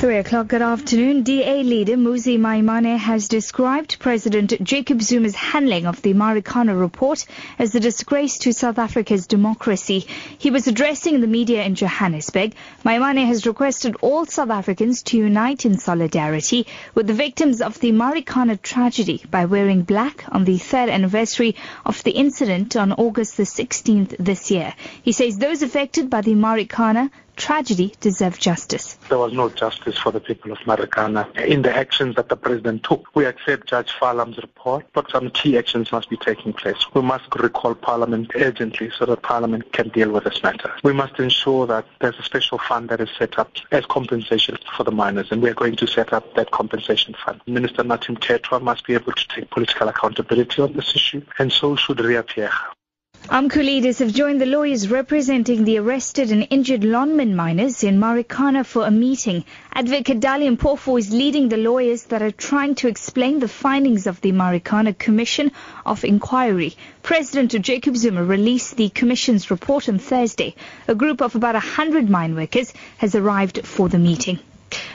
Three o'clock, good afternoon. DA leader Mmusi Maimane has described President Jacob Zuma's handling of the Marikana report as a disgrace to South Africa's democracy. He was addressing the media in Johannesburg. Maimane has requested all South Africans to unite in solidarity with the victims of the Marikana tragedy by wearing black on the third anniversary of the incident on August the 16th this year. He says those affected by the Marikana tragedy deserve justice. There was no justice for the people of Marikana in the actions that the president took. We accept Judge Farlam's report, but some key actions must be taking place. We must recall Parliament urgently so that Parliament can deal with this matter. We must ensure that there's a special fund that is set up as compensation for the miners, and we are going to set up that compensation fund. Minister Nathi Mthethwa must be able to take political accountability on this issue, and so should Riah Phiyega. AMCU leaders have joined the lawyers representing the arrested and injured Lonmin miners in Marikana for a meeting. Advocate Dali Mpofu is leading the lawyers that are trying to explain the findings of the Marikana Commission of Inquiry. President Jacob Zuma released the commission's report on Thursday. A group of about 100 mine workers has arrived for the meeting.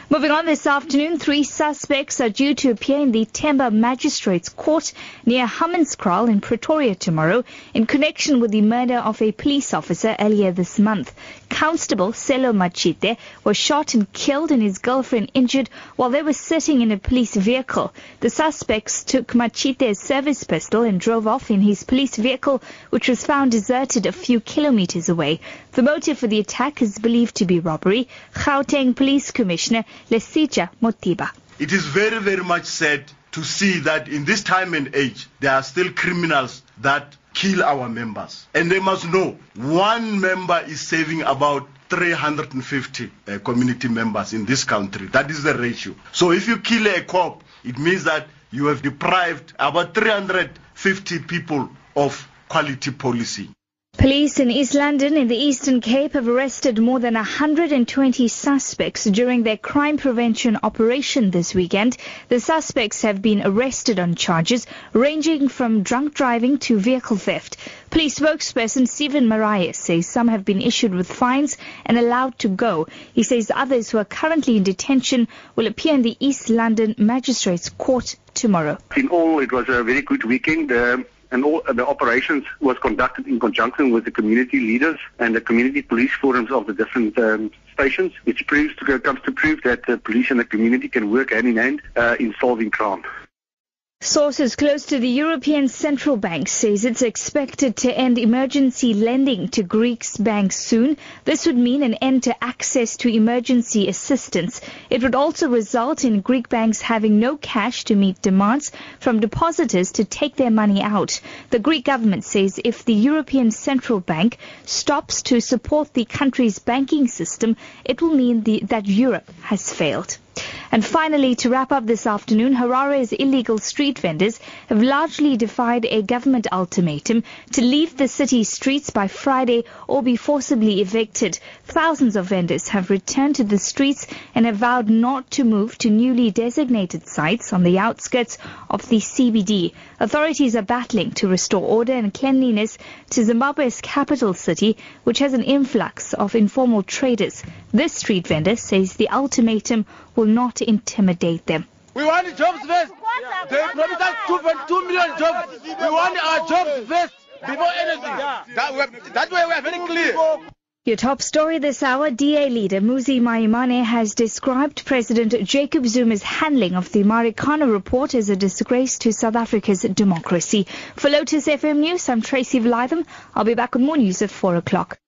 Moving on this afternoon, three suspects are due to appear in the Temba Magistrates Court near Hammanskraal in Pretoria tomorrow in connection with the murder of a police officer earlier this month. Constable Selo Machite was shot and killed and his girlfriend injured while they were sitting in a police vehicle. The suspects took Machite's service pistol and drove off in his police vehicle, which was found deserted a few kilometers away. The motive for the attack is believed to be robbery. Gauteng Police Commissioner Lesetja Mothiba. It is very, very much sad to see that in this time and age, there are still criminals that kill our members. And they must know one member is saving about 350 uh, community members in this country. That is the ratio. So if you kill a cop, it means that you have deprived about 350 people of quality policy. Police in East London in the Eastern Cape have arrested more than 120 suspects during their crime prevention operation this weekend. The suspects have been arrested on charges ranging from drunk driving to vehicle theft. Police spokesperson Stephen Marias says some have been issued with fines and allowed to go. He says others who are currently in detention will appear in the East London Magistrates Court tomorrow. In all, it was a very good weekend. Uh, and all the operations was conducted in conjunction with the community leaders and the community police forums of the different um, stations, which proves to comes to prove that the police and the community can work hand in hand uh, in solving crime. Sources close to the European Central Bank says it's expected to end emergency lending to Greece banks soon. This would mean an end to access to emergency assistance. It would also result in Greek banks having no cash to meet demands from depositors to take their money out. The Greek government says if the European Central Bank stops to support the country's banking system, it will mean the, that Europe has failed. And finally, to wrap up this afternoon, Harare's illegal street vendors have largely defied a government ultimatum to leave the city streets by Friday or be forcibly evicted. Thousands of vendors have returned to the streets and have vowed not to move to newly designated sites on the outskirts of the CBD. Authorities are battling to restore order and cleanliness to Zimbabwe's capital city, which has an influx of informal traders. This street vendor says the ultimatum will not intimidate them. We want jobs first. They promised us 2.2 million jobs. We want our jobs first before anything. That, that way we are very clear. Your top story this hour, DA leader Mmusi Maimane has described President Jacob Zuma's handling of the Marikana report as a disgrace to South Africa's democracy. For Lotus FM News, I'm Tracy Valaydham. I'll be back with more news at 4 o'clock.